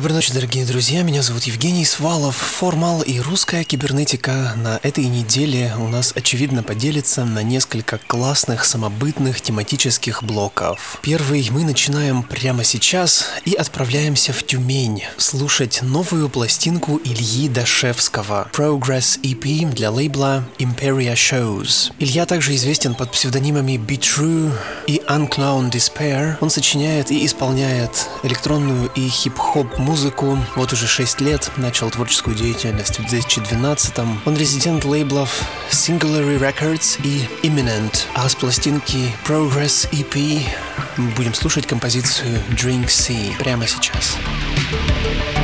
Доброй ночи, дорогие друзья. Меня зовут Евгений Свалов. Формал и русская кибернетика на этой неделе у нас, очевидно, поделится на несколько классных самобытных тематических блоков. Первый мы начинаем прямо сейчас и отправляемся в Тюмень слушать новую пластинку Ильи Дашевского Progress EP для лейбла Imperia Shows. Илья также известен под псевдонимами Be True и Unclown Despair. Он сочиняет и исполняет электронную и хип-хоп музыку. Вот уже 6 лет начал творческую деятельность в 2012 -м. Он резидент лейблов Singularity Records и Imminent. А с пластинки Progress EP будем слушать композицию Drink Sea прямо сейчас. Сейчас.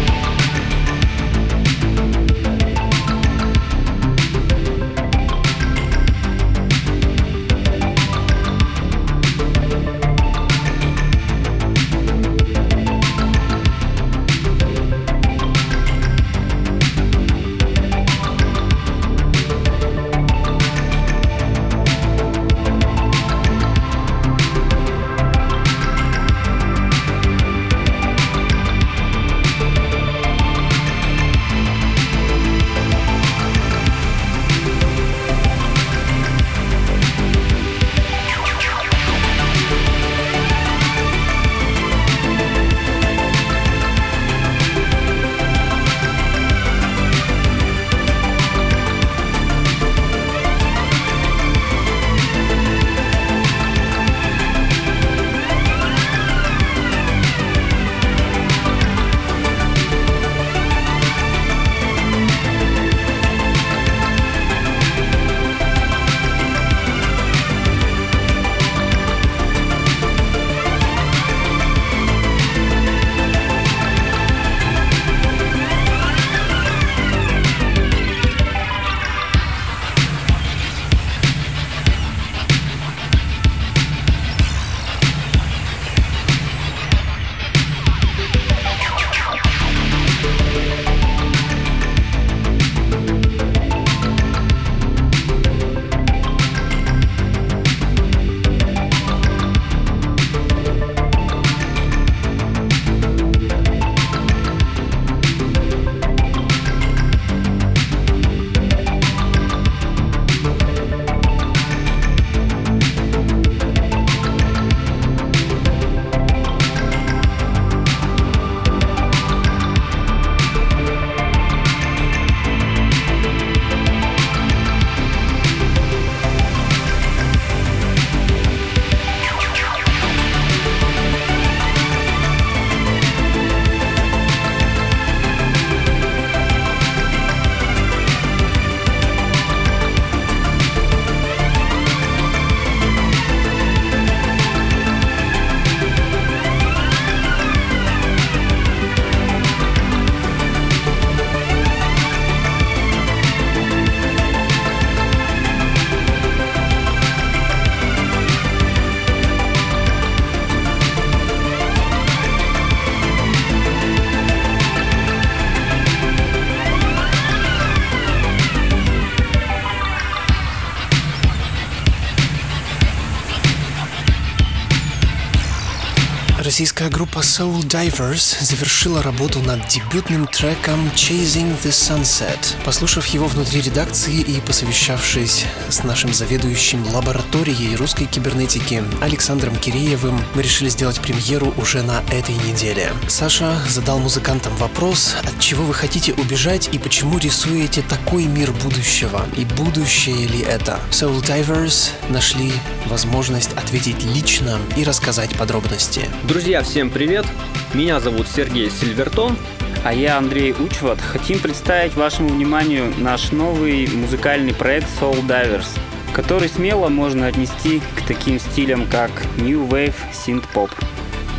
Российская группа Soul Divers завершила работу над дебютным треком Chasing the Sunset. Послушав его внутри редакции и посовещавшись с нашим заведующим лабораторией русской кибернетики Александром Киреевым, мы решили сделать премьеру уже на этой неделе. Саша задал музыкантам вопрос, от чего вы хотите убежать и почему рисуете такой мир будущего, и будущее ли это. Soul Divers нашли возможность ответить лично и рассказать подробности. Друзья, Друзья, всем привет! Меня зовут Сергей Сильвертон, а я Андрей Учват. Хотим представить вашему вниманию наш новый музыкальный проект Soul Divers, который смело можно отнести к таким стилям, как New Wave, Synth Pop.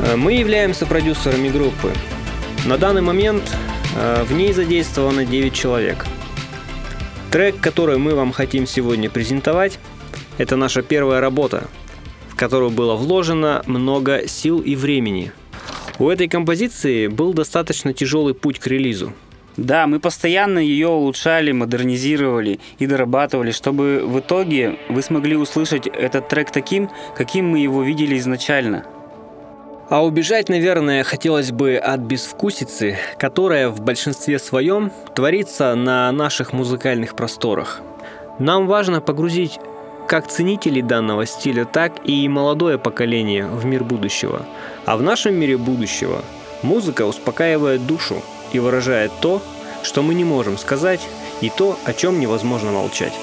Э, мы являемся продюсерами группы. На данный момент э, в ней задействовано 9 человек. Трек, который мы вам хотим сегодня презентовать, это наша первая работа, которую было вложено много сил и времени. У этой композиции был достаточно тяжелый путь к релизу. Да, мы постоянно ее улучшали, модернизировали и дорабатывали, чтобы в итоге вы смогли услышать этот трек таким, каким мы его видели изначально. А убежать, наверное, хотелось бы от безвкусицы, которая в большинстве своем творится на наших музыкальных просторах. Нам важно погрузить как ценителей данного стиля, так и молодое поколение в мир будущего. А в нашем мире будущего музыка успокаивает душу и выражает то, что мы не можем сказать, и то, о чем невозможно молчать.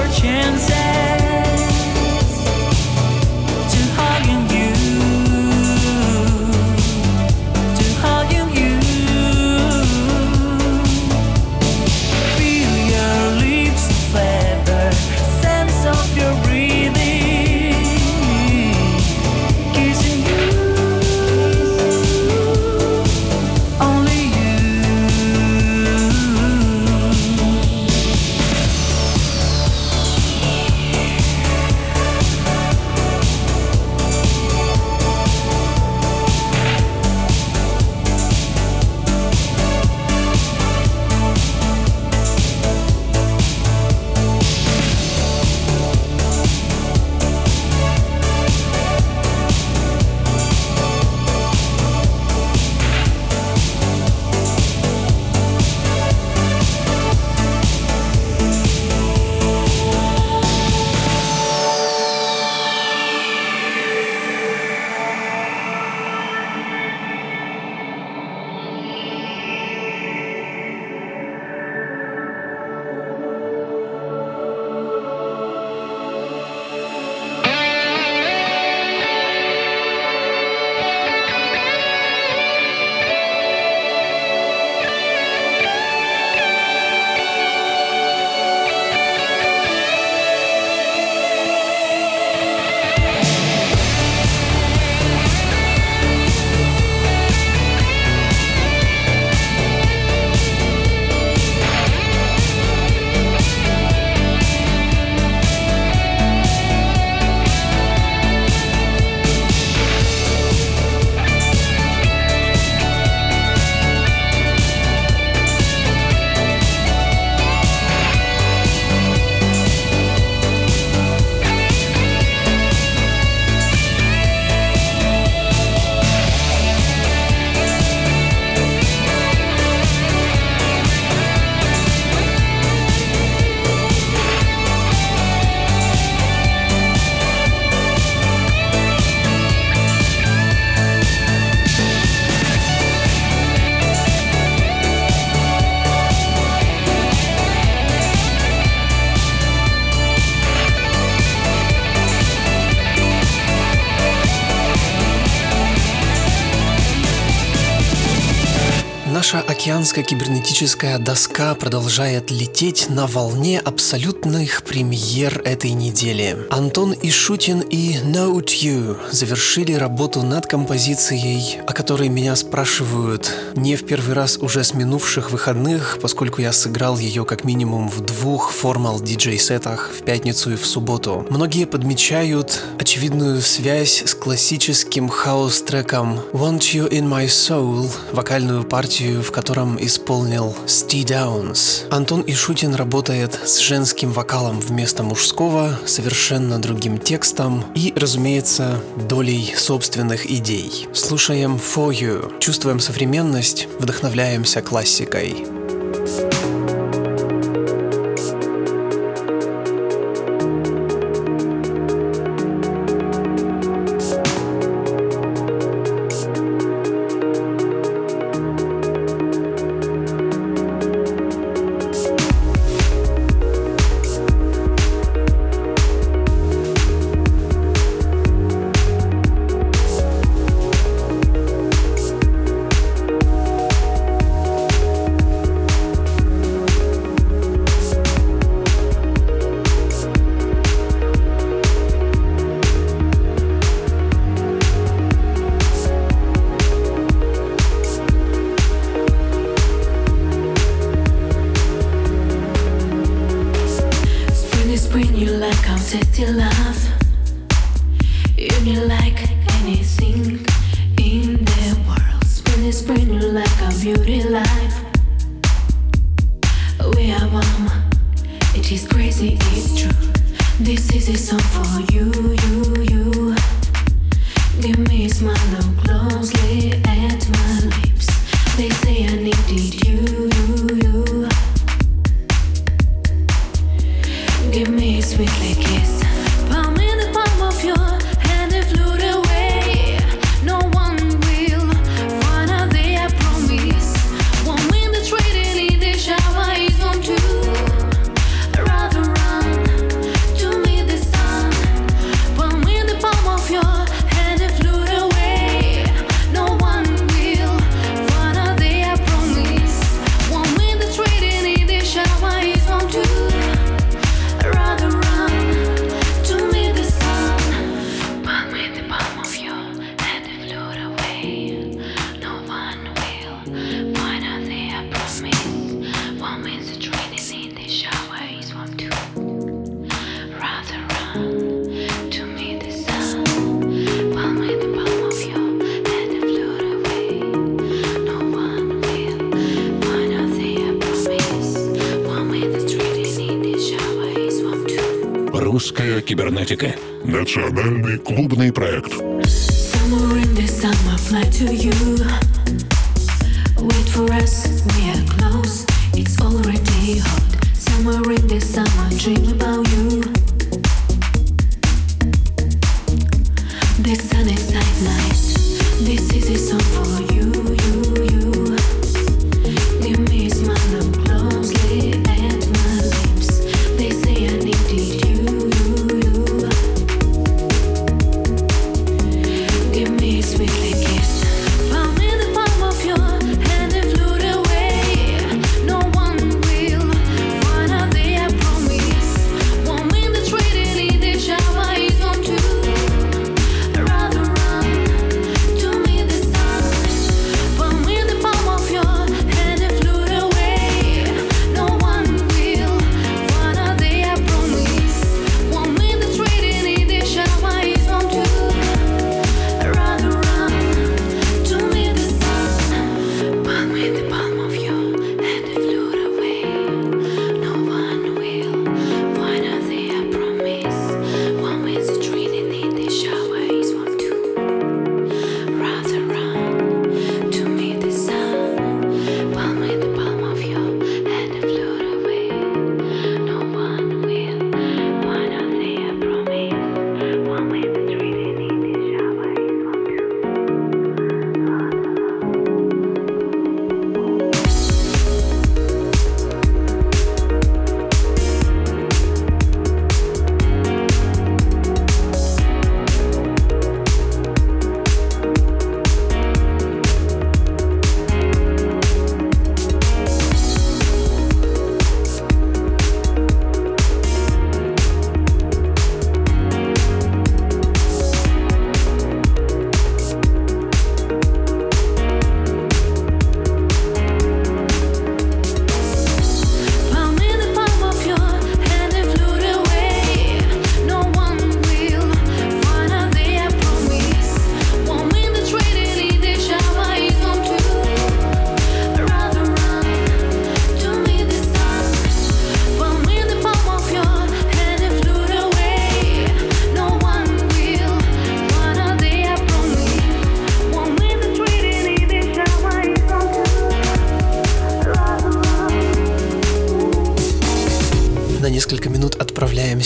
your chances Наша океанская кибернетическая доска продолжает лететь на волне абсолютных премьер этой недели. Антон Ишутин и Note You завершили работу над композицией, о которой меня спрашивают не в первый раз уже с минувших выходных, поскольку я сыграл ее как минимум в двух формал диджей-сетах в пятницу и в субботу. Многие подмечают очевидную связь с классическим хаос-треком Want You In My Soul, вокальную партию, в котором исполнил Сти Даунс. Антон Ишутин работает с женским вокалом вместо мужского, совершенно другим текстом и, разумеется, долей собственных идей. Слушаем For You, чувствуем современность, вдохновляемся классикой. Русская кибернетика. Национальный клубный проект. Wait for us, we are close. It's already hot. Somewhere in the summer, dream about you.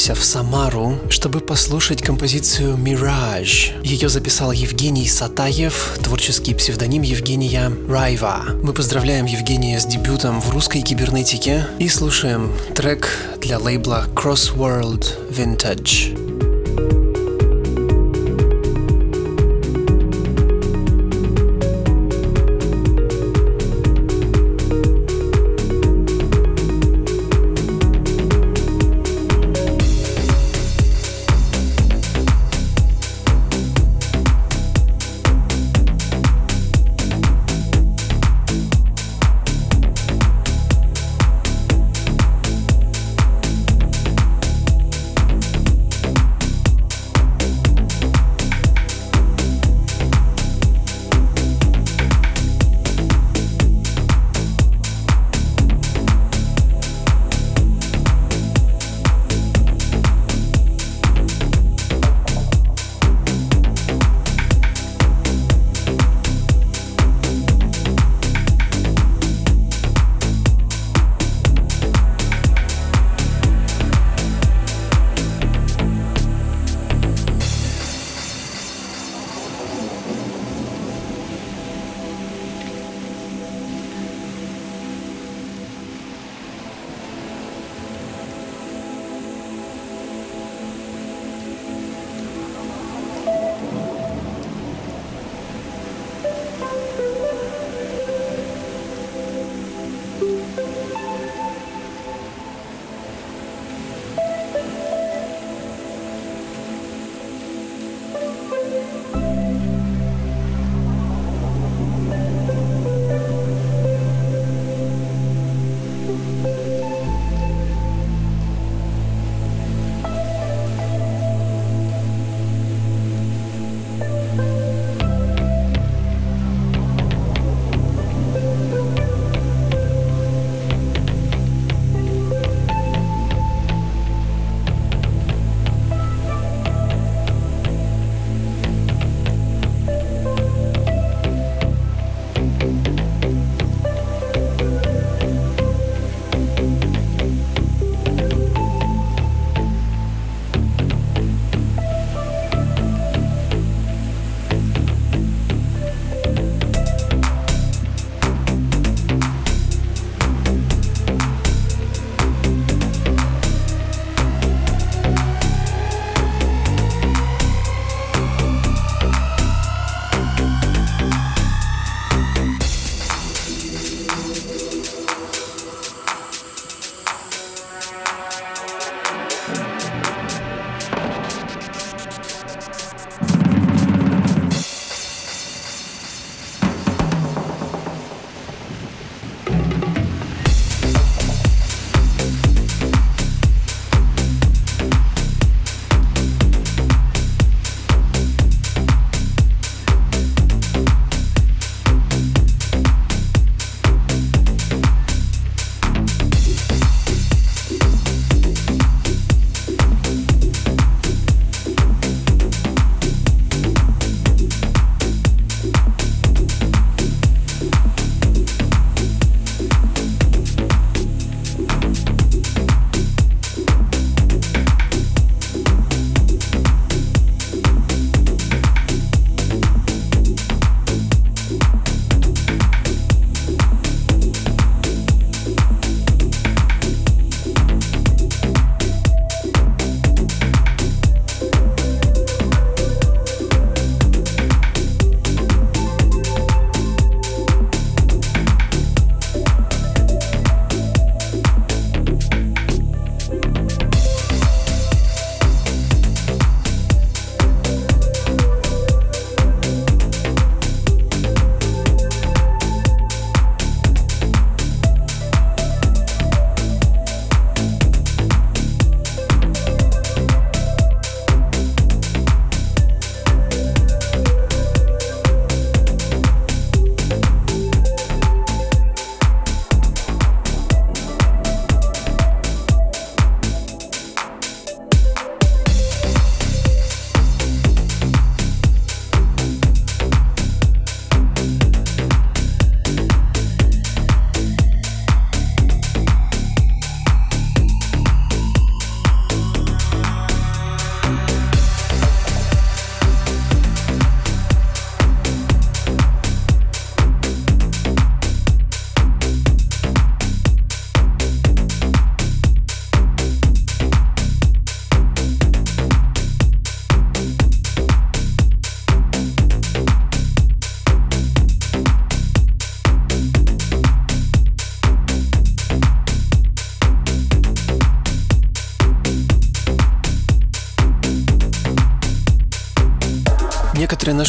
Отправляемся в Самару, чтобы послушать композицию «Mirage». Ее записал Евгений Сатаев, творческий псевдоним Евгения Райва. Мы поздравляем Евгения с дебютом в русской кибернетике и слушаем трек для лейбла Crossworld Vintage.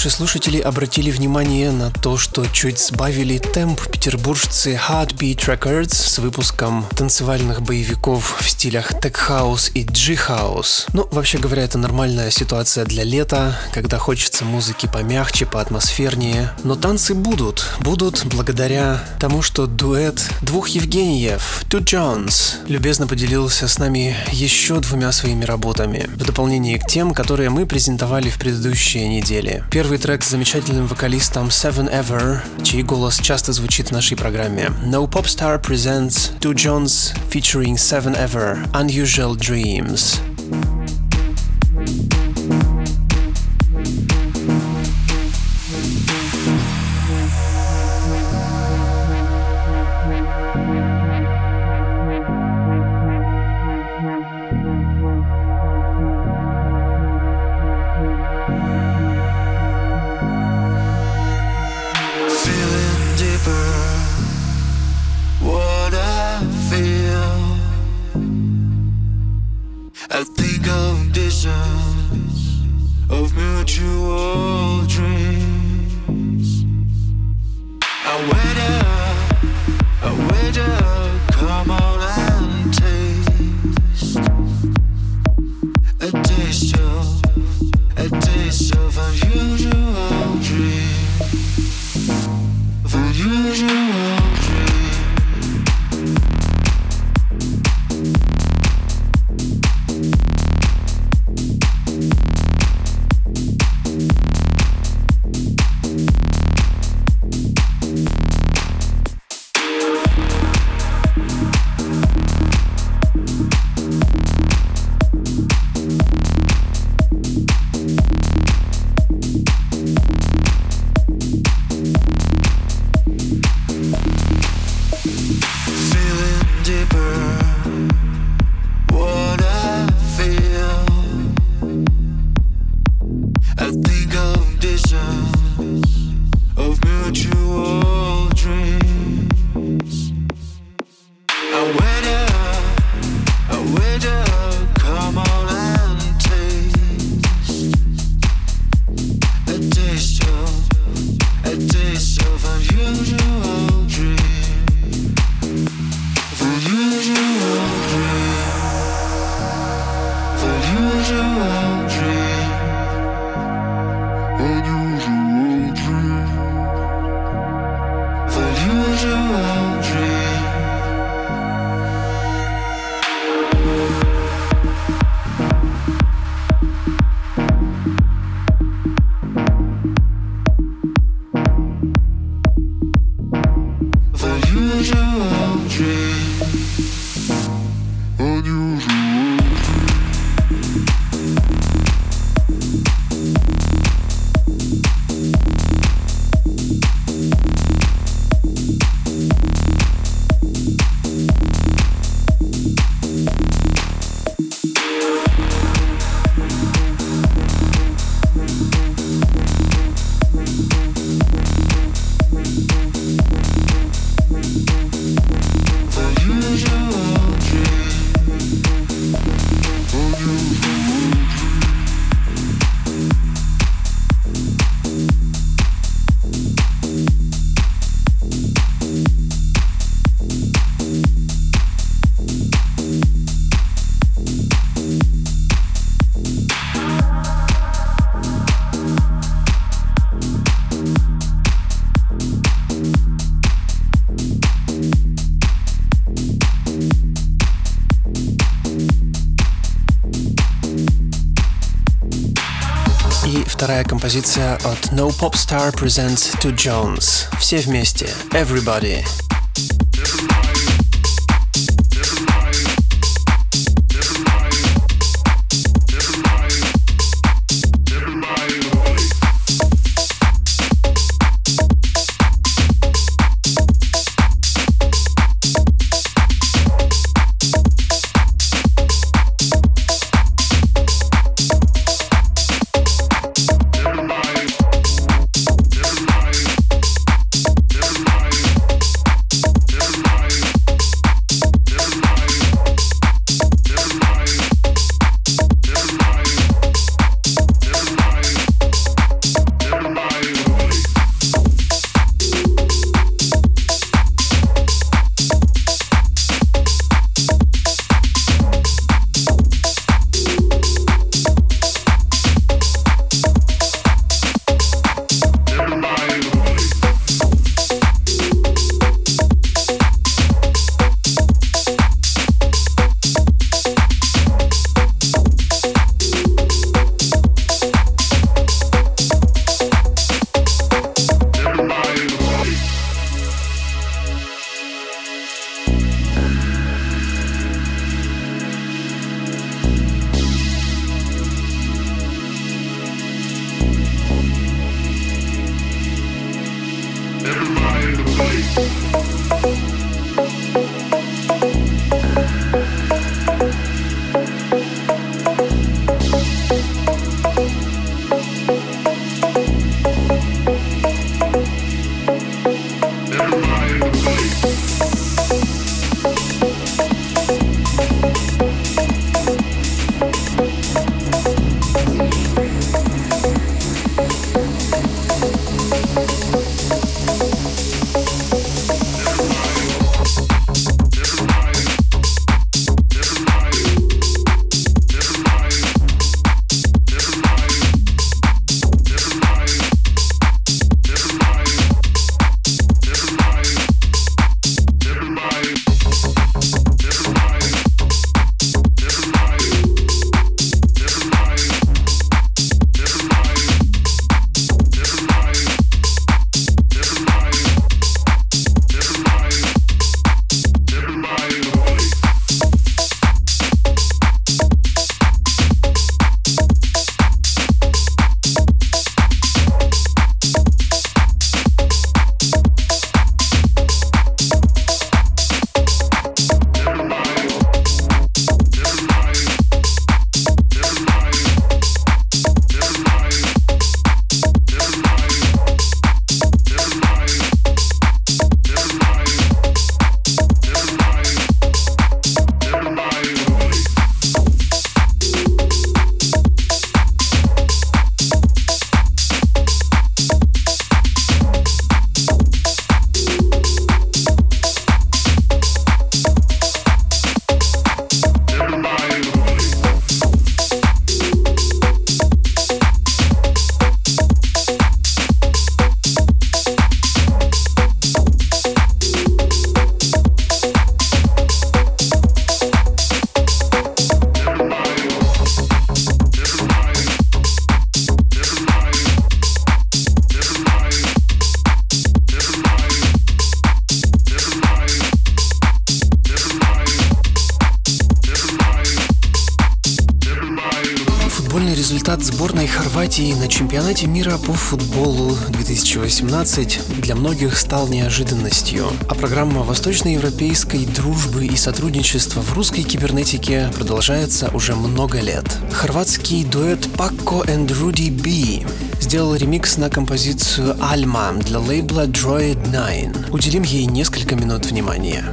Наши слушатели обратили внимание на то, что чуть сбавили темп петербуржцы Heartbeat Records с выпуском танцевальных боевиков в стилях Tech House и G-House. Ну, вообще говоря, это нормальная ситуация для лета, когда хочется музыки помягче, поатмосфернее. Но танцы будут. Будут благодаря тому, что дуэт двух Евгениев, Two Jones, любезно поделился с нами еще двумя своими работами, в дополнение к тем, которые мы презентовали в предыдущие недели. Первый трек с замечательным вокалистом Seven Ever, чей голос часто звучит в нашей программе. No Pop Star presents Two Jones featuring Seven Ever, Unusual Dreams. композиция от No Pop Star Presents to Jones. Все вместе. Everybody. Мира по футболу 2018 для многих стал неожиданностью, а программа восточноевропейской дружбы и сотрудничества в русской кибернетике продолжается уже много лет. Хорватский дуэт Paco and Rudy B сделал ремикс на композицию «Альма» для лейбла Droid 9. Уделим ей несколько минут внимания.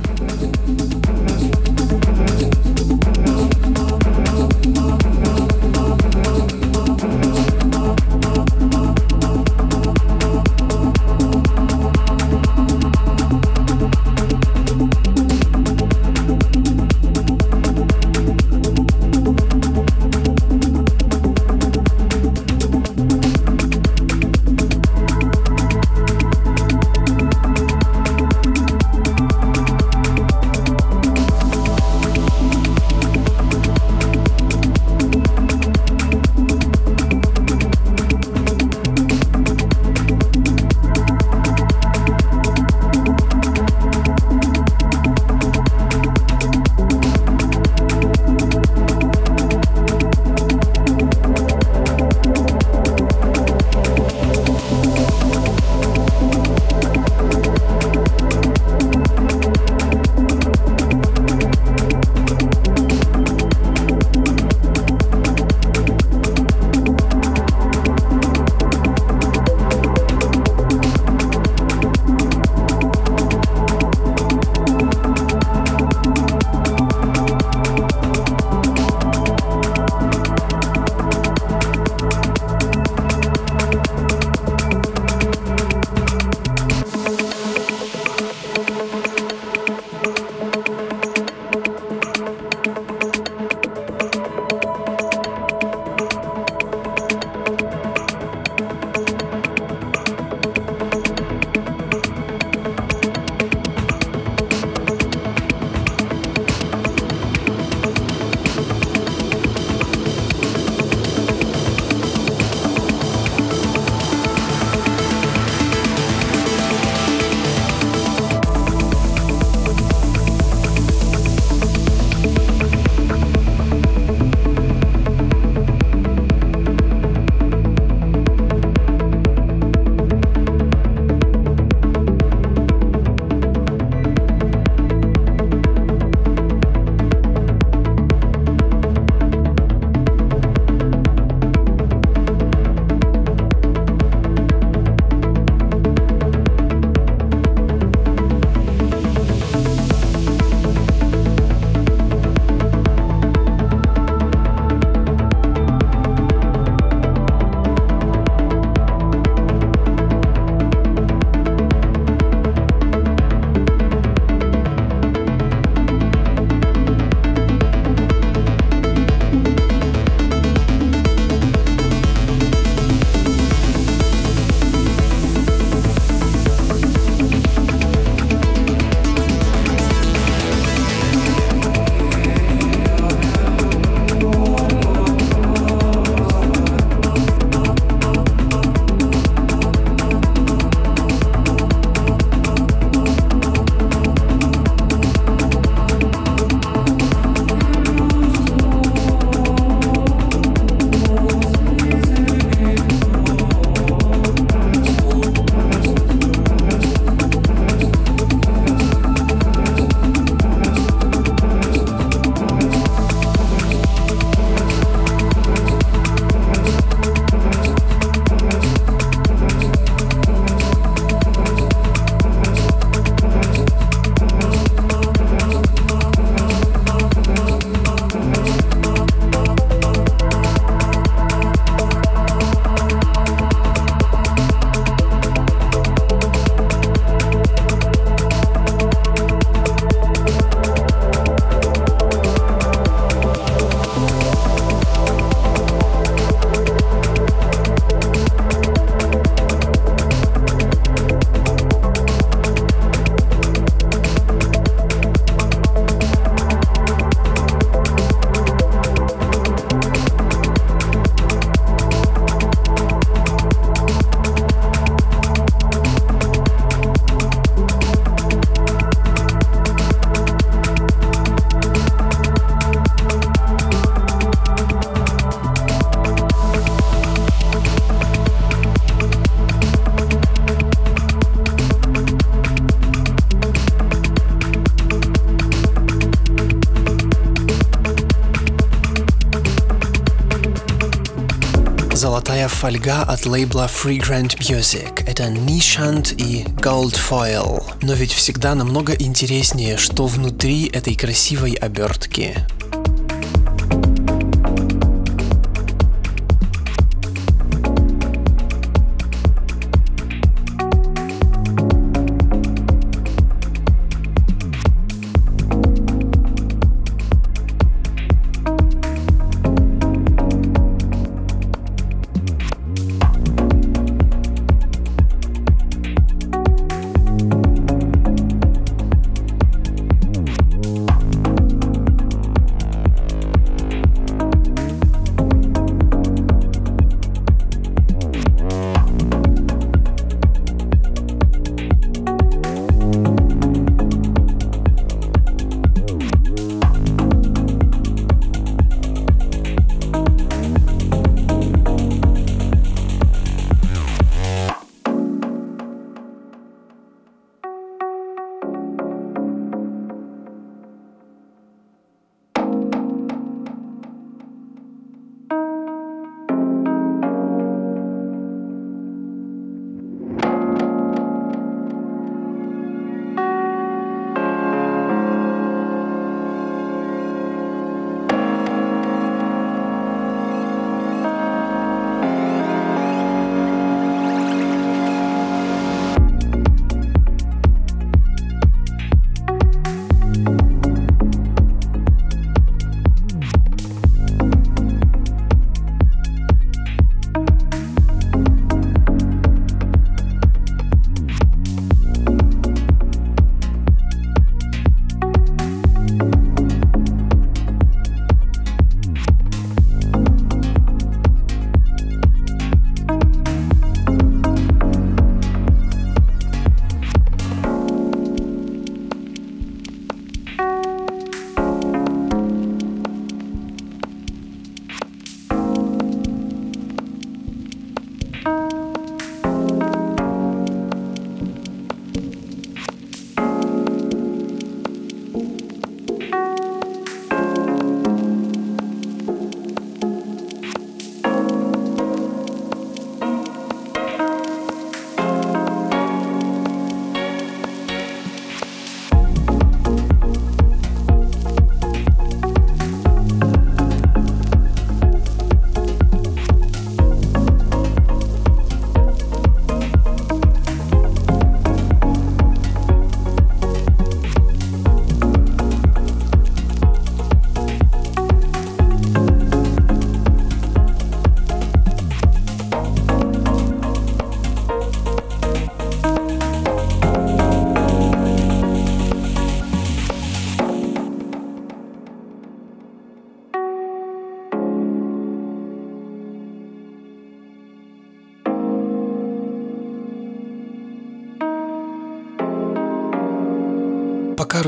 Фольга» от лейбла Fragrant Music. Это Nishant и Gold Foil. Но ведь всегда намного интереснее, что внутри этой красивой обертки.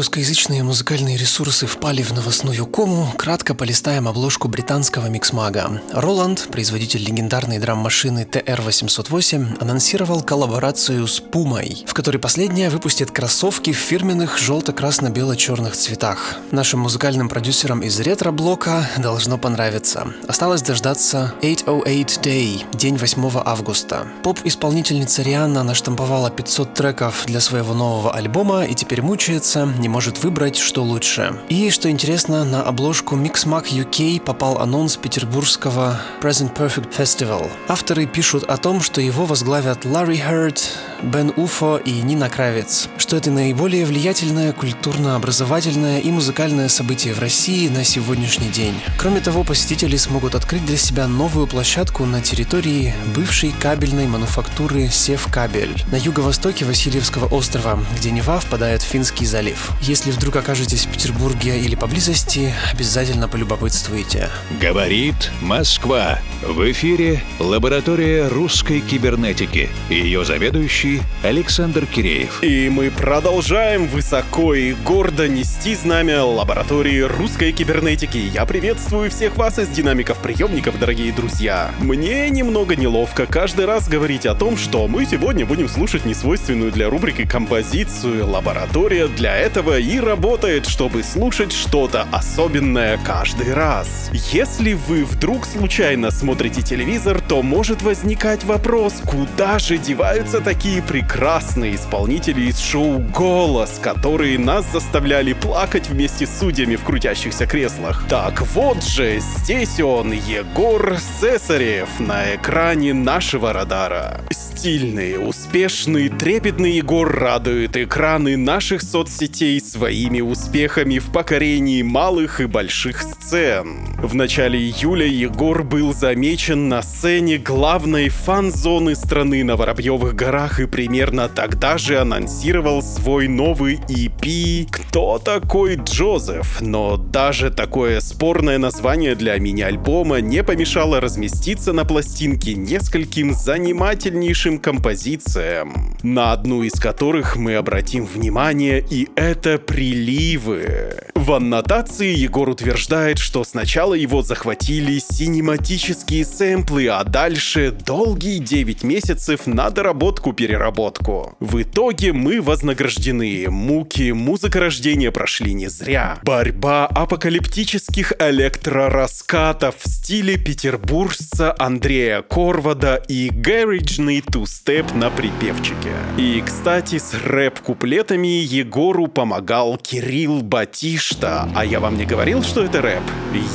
с русскоязычные музыкальные ресурсы впали в новостную кому, кратко полистаем обложку британского миксмага. Роланд, производитель легендарной драм-машины TR-808, анонсировал коллаборацию с Пумой, в которой последняя выпустит кроссовки в фирменных желто-красно-бело-черных цветах. Нашим музыкальным продюсерам из ретро-блока должно понравиться. Осталось дождаться 808 Day, день 8 августа. Поп-исполнительница Рианна наштамповала 500 треков для своего нового альбома и теперь мучается, не может выбрать, что лучше. И, что интересно, на обложку Mixmag UK попал анонс петербургского Present Perfect Festival. Авторы пишут о том, что его возглавят Ларри Херд, Бен Уфо и Нина Кравец, что это наиболее влиятельное культурно-образовательное и музыкальное событие в России на сегодняшний день. Кроме того, посетители смогут открыть для себя новую площадку на территории бывшей кабельной мануфактуры Севкабель на юго-востоке Васильевского острова, где Нева впадает в Финский залив. Если вдруг окажетесь в Петербурге или поблизости, обязательно полюбопытствуйте. Говорит Москва. В эфире лаборатория русской кибернетики. Ее заведующий Александр Киреев. И мы продолжаем высоко и гордо нести знамя лаборатории русской кибернетики. Я приветствую всех вас из динамиков приемников, дорогие друзья. Мне немного неловко каждый раз говорить о том, что мы сегодня будем слушать несвойственную для рубрики композицию. Лаборатория для этого и работает, чтобы слушать что-то особенное каждый раз. Если вы вдруг случайно смотрите телевизор, то может возникать вопрос, куда же деваются такие прекрасные исполнители из шоу «Голос», которые нас заставляли плакать вместе с судьями в крутящихся креслах. Так вот же, здесь он, Егор Цесарев, на экране нашего радара. Стильный, успешный, трепетный Егор радует экраны наших соцсетей своими успехами в покорении малых и больших сцен. В начале июля Егор был замечен на сцене главной фан-зоны страны на Воробьевых горах и примерно тогда же анонсировал свой новый EP «Кто такой Джозеф?». Но даже такое спорное название для мини-альбома не помешало разместиться на пластинке нескольким занимательнейшим композициям, на одну из которых мы обратим внимание, и это «Приливы». В аннотации Егор утверждает, что сначала его захватили синематические сэмплы, а дальше долгие 9 месяцев на доработку-переработку. В итоге мы вознаграждены. Муки музыкорождения прошли не зря. Борьба апокалиптических электрораскатов в стиле петербуржца Андрея Корвада и гаражный ту-степ на припевчике. И, кстати, с рэп-куплетами Егору помогал Кирилл Батишта. А я вам не говорил, что это рэп?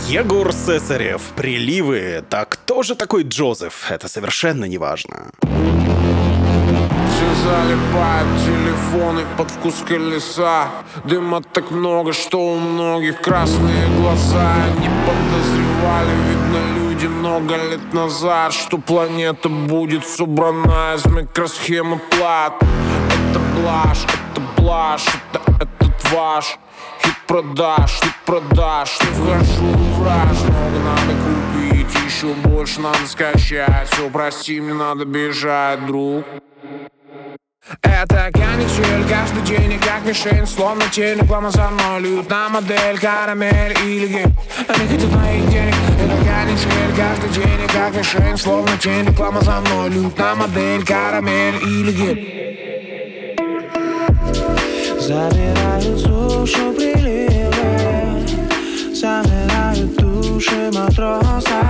Егор Цесарев, приливы. Так кто же такой Джозеф? Это совершенно не важно. Все залипают телефоны под вкус колеса Дыма так много, что у многих красные глаза Не подозревали, видно, люди много лет назад Что планета будет собрана из микросхемы плат. Это блажь, это блажь, это этот ваш Хит продаж, хит продаж. Не вхожу в раж, много надо купить Еще больше надо скачать. Все, прости, мне надо бежать, друг это канитель каждый день и как мишень Словно тень реклама за мной Льют на модель, карамель или гель. Они хотят моих денег. Это канитель каждый день и как мишень Словно тень реклама за мной Льют на модель, карамель или гель. Забирают сушу приливы Замирают души матроса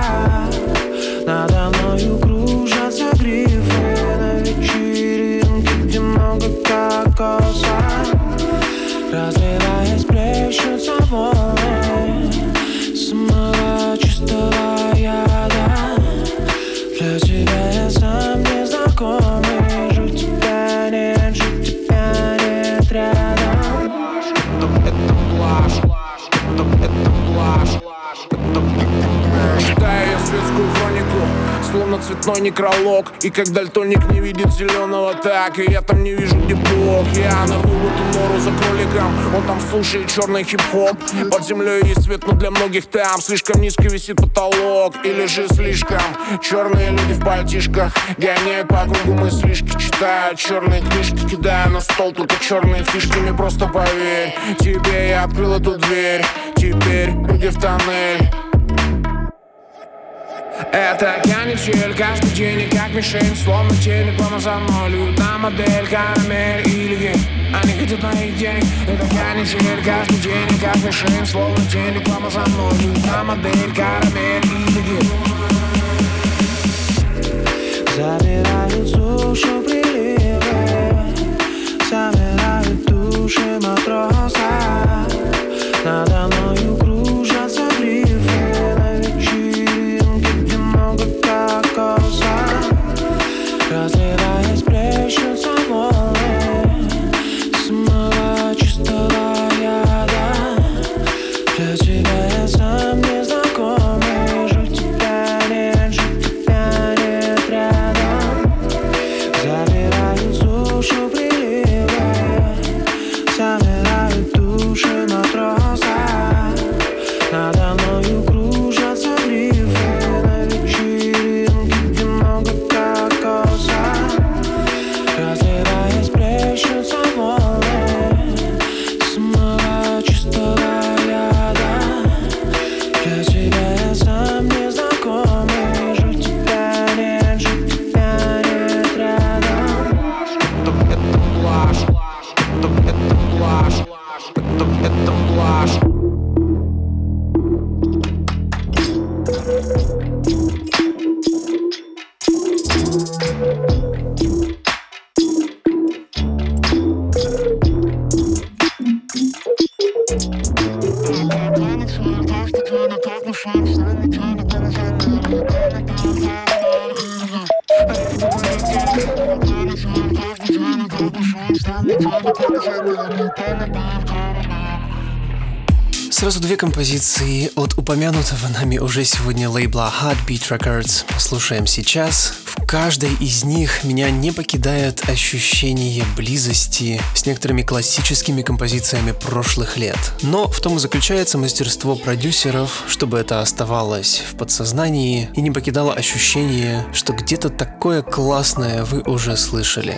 Надо мною кружатся грифы На вечеринке, где много кокоса Разливаясь, плещутся волны Самого чистого Словно цветной некролог. И как дальтоник не видит зеленого Так и я там не вижу, где Бог Я нырну в эту нору за кроликом Он там слушает черный хип-хоп. Под землей есть свет, но для многих там Слишком низко висит потолок. Или же слишком. Черные люди в пальтишках Гоняют по кругу мыслишки Читают черные книжки Кидая на стол только черные фишки. Мне просто поверь Тебе я открыл эту дверь. Теперь руки в тоннель это канитель каждый день и как мишень Словно за мной Льют на модель, карамель или гель Они хотят моих денег. Это канитель каждый день и как мишень Словно за мной Льют на модель, карамель или гель Забирают сушу приливы Замирают души матроса. Надо мною кружатся Сразу две композиции от упомянутого нами уже сегодня лейбла Heartbeat Records слушаем сейчас. В каждой из них меня не покидает ощущение близости с некоторыми классическими композициями прошлых лет. Но в том и заключается мастерство продюсеров, чтобы это оставалось в подсознании и не покидало ощущение, что где-то такое классное вы уже слышали.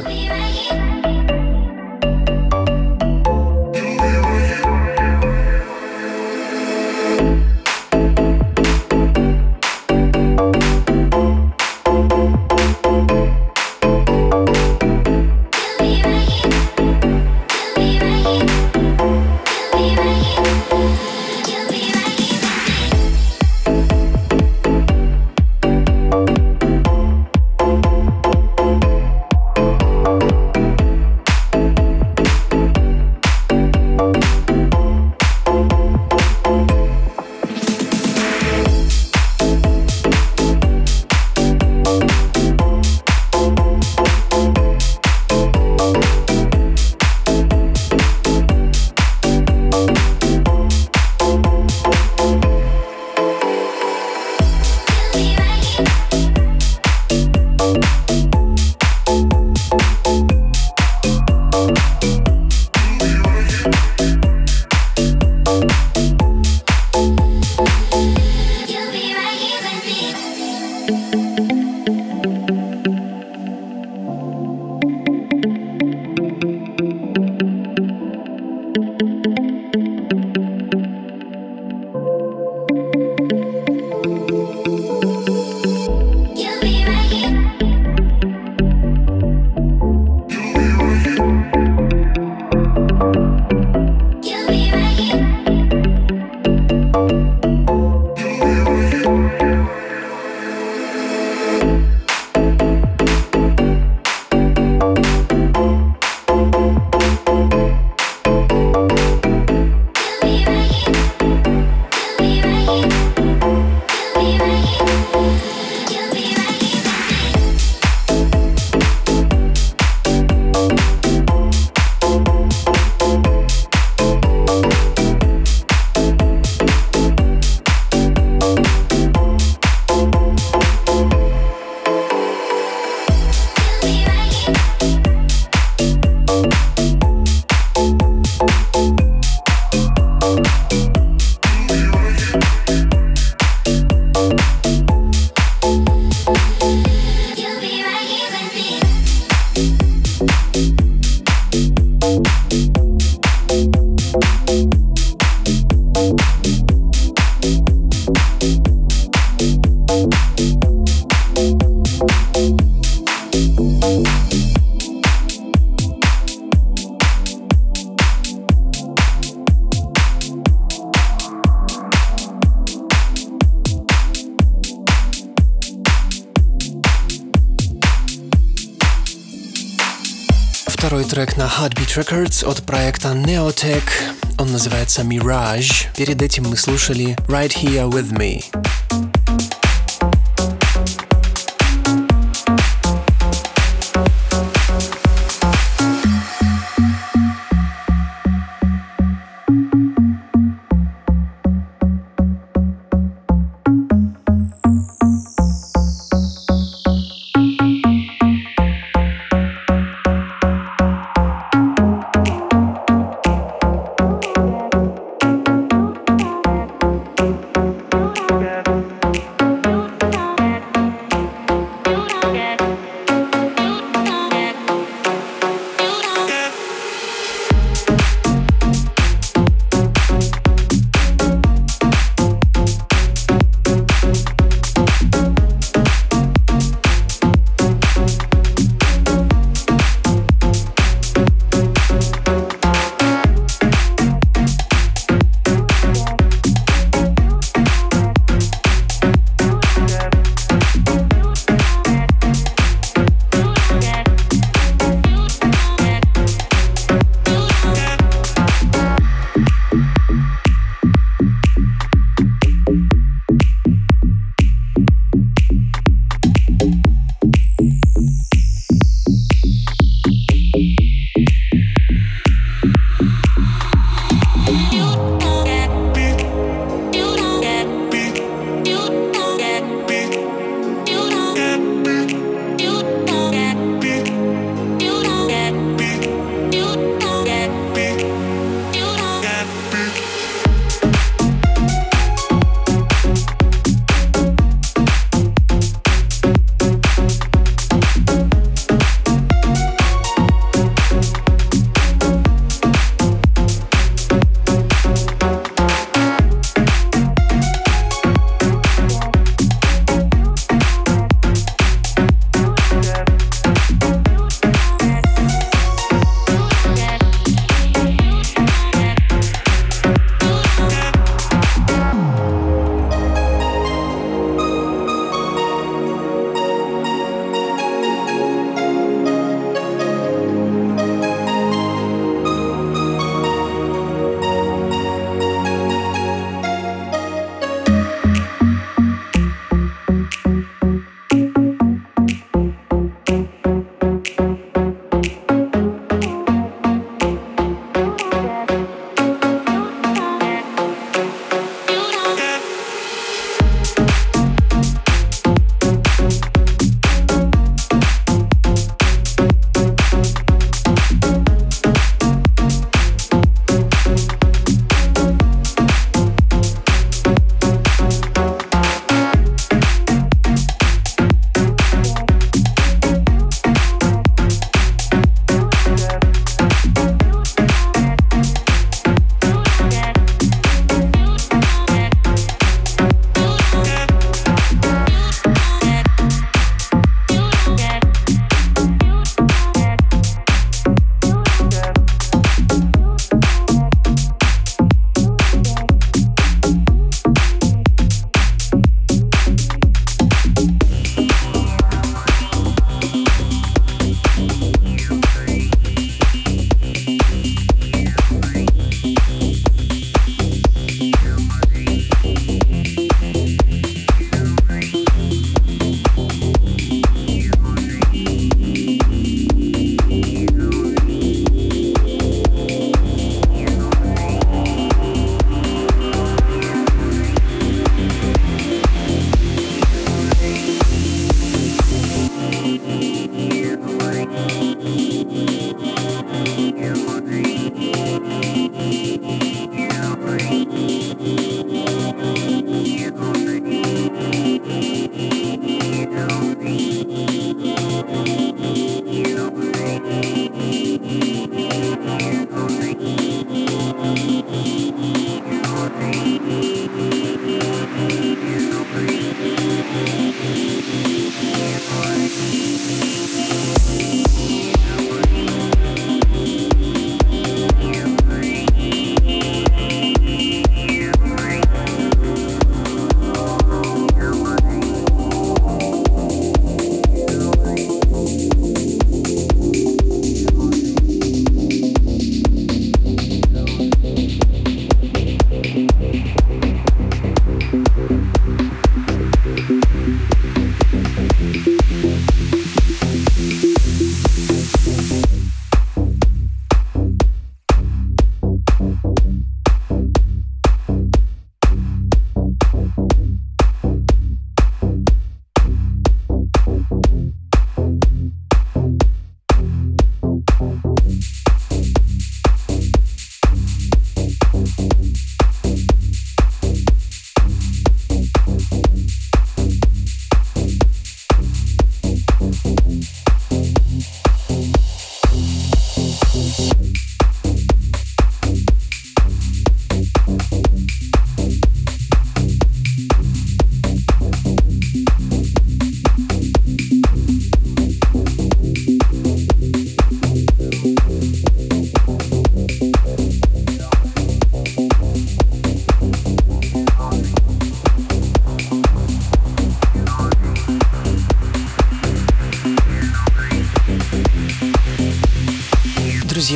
Трек на Heartbeat Records от проекта Neotech. Он называется Mirage. Перед этим мы слушали Right Here With Me.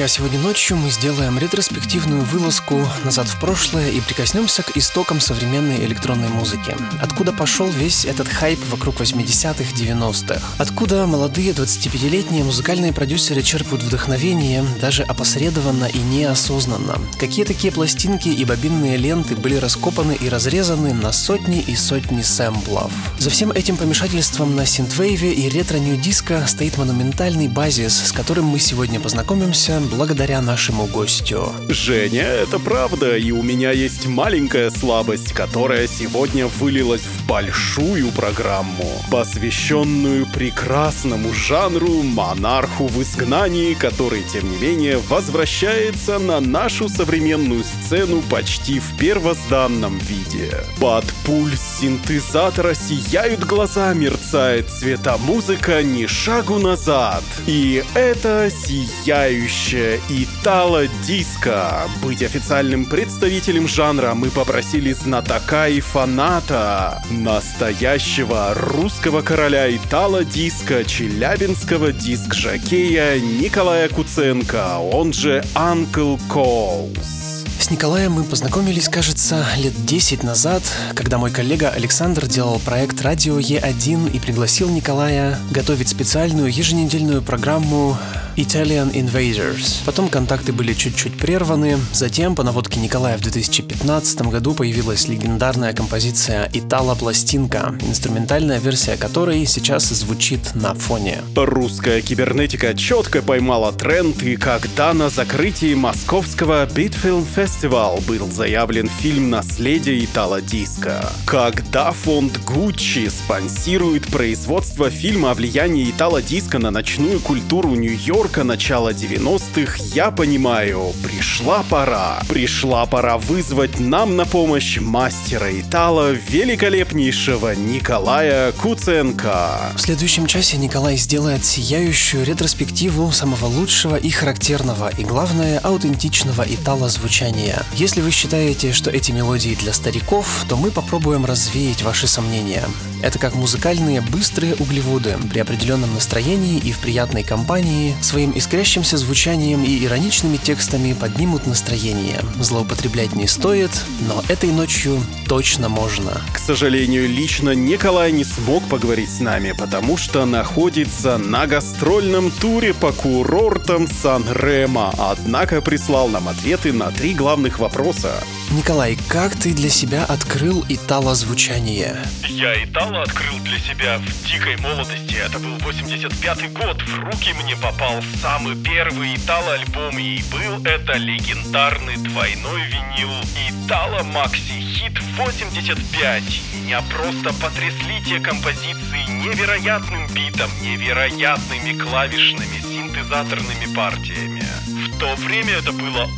Друзья, сегодня ночью мы сделаем ретроспективную вылазку назад в прошлое и прикоснемся к истокам современной электронной музыки. Откуда пошел весь этот хайп вокруг 80-х, 90-х? Откуда молодые 25-летние музыкальные продюсеры черпают вдохновение, даже опосредованно и неосознанно? Какие такие пластинки и бобинные ленты были раскопаны и разрезаны на сотни и сотни сэмплов? За всем этим помешательством на синтвейве и ретро-нью-диско стоит монументальный базис, с которым мы сегодня познакомимся благодаря нашему гостю. Женя, это правда, и у меня есть маленькая слабость, которая сегодня вылилась в большую программу, посвященную прекрасному жанру монарху в изгнании, который, тем не менее, возвращается на нашу современную сцену почти в первозданном виде. Под пульс синтезатора сияют глаза, мерцает цвета музыка ни шагу назад. И это сияющая настоящее итало-диско. Быть официальным представителем жанра мы попросили знатока и фаната, настоящего русского короля итало-диско, челябинского диск-жокея Николая Куценко, он же Uncle Coles. С Николаем мы познакомились, кажется, лет 10 назад, когда мой коллега Александр делал проект «Радио Е1» и пригласил Николая готовить специальную еженедельную программу Italian Invaders. Потом контакты были чуть-чуть прерваны. Затем, по наводке Николая в 2015 году появилась легендарная композиция «Итало-пластинка», инструментальная версия которой сейчас звучит на фоне. Русская кибернетика четко поймала тренд, и когда на закрытии московского Bitfilm Festival был заявлен фильм «Наследие Итало-диска», когда фонд Gucci спонсирует производство фильма о влиянии Итало-диска на ночную культуру Нью-Йорка, Нью-Йорка начала 90-х, я понимаю, пришла пора. Пришла пора вызвать нам на помощь мастера Итала, великолепнейшего Николая Куценко. В следующем часе Николай сделает сияющую ретроспективу самого лучшего и характерного, и главное, аутентичного Итала звучания. Если вы считаете, что эти мелодии для стариков, то мы попробуем развеять ваши сомнения. Это как музыкальные быстрые углеводы при определенном настроении и в приятной компании своим искрящимся звучанием и ироничными текстами поднимут настроение. Злоупотреблять не стоит, но этой ночью точно можно. К сожалению, лично Николай не смог поговорить с нами, потому что находится на гастрольном туре по курортам Сан-Ремо, однако прислал нам ответы на три главных вопроса. Николай, как ты для себя открыл итало-звучание? Я итало открыл для себя в дикой молодости. Это был 85 год. В руки мне попал самый первый итало-альбом, и был это легендарный двойной винил Итало Макси Хит 85. Меня просто потрясли те композиции невероятным битом, невероятными клавишными синтезаторными партиями. В то время это было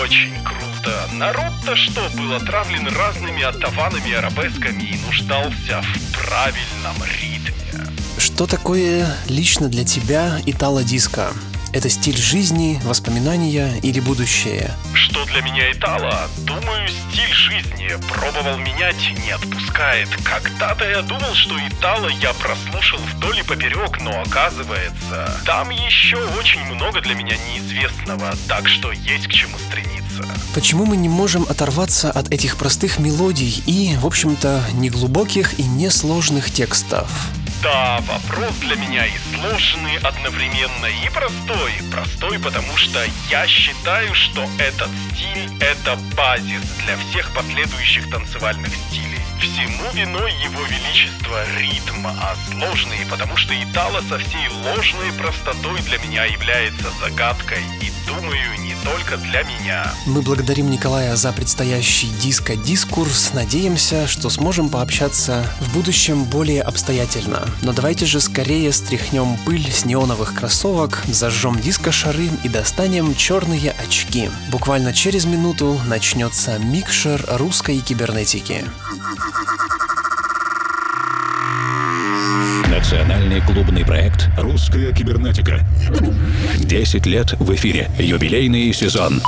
очень круто народ-то что был отравлен разными оттаванами и арабесками и нуждался в правильном ритме. Что такое лично для тебя итало-диско? Это стиль жизни, воспоминания или будущее? Что для меня Итало? Думаю, стиль жизни. Пробовал менять, не отпускает. Когда-то я думал, что Итало я прослушал вдоль и поперек, но оказывается, там еще очень много для меня неизвестного, так что есть к чему стремиться. Почему мы не можем оторваться от этих простых мелодий и, в общем-то, неглубоких и несложных текстов? Да, вопрос для меня и сложный одновременно, и простой. Простой, потому что я считаю, что этот стиль — это базис для всех последующих танцевальных стилей. Всему виной его величество ритм, а сложный, потому что Итало со всей ложной простотой для меня является загадкой и, думаю, не только для меня. Мы благодарим Николая за предстоящий диско-дискурс. Надеемся, что сможем пообщаться в будущем более обстоятельно. Но давайте же скорее стряхнем пыль с неоновых кроссовок, зажжем диско-шары и достанем черные очки. Буквально через минуту начнется микшер русской кибернетики. Национальный клубный проект «Русская кибернетика». 10 лет в эфире. Юбилейный сезон.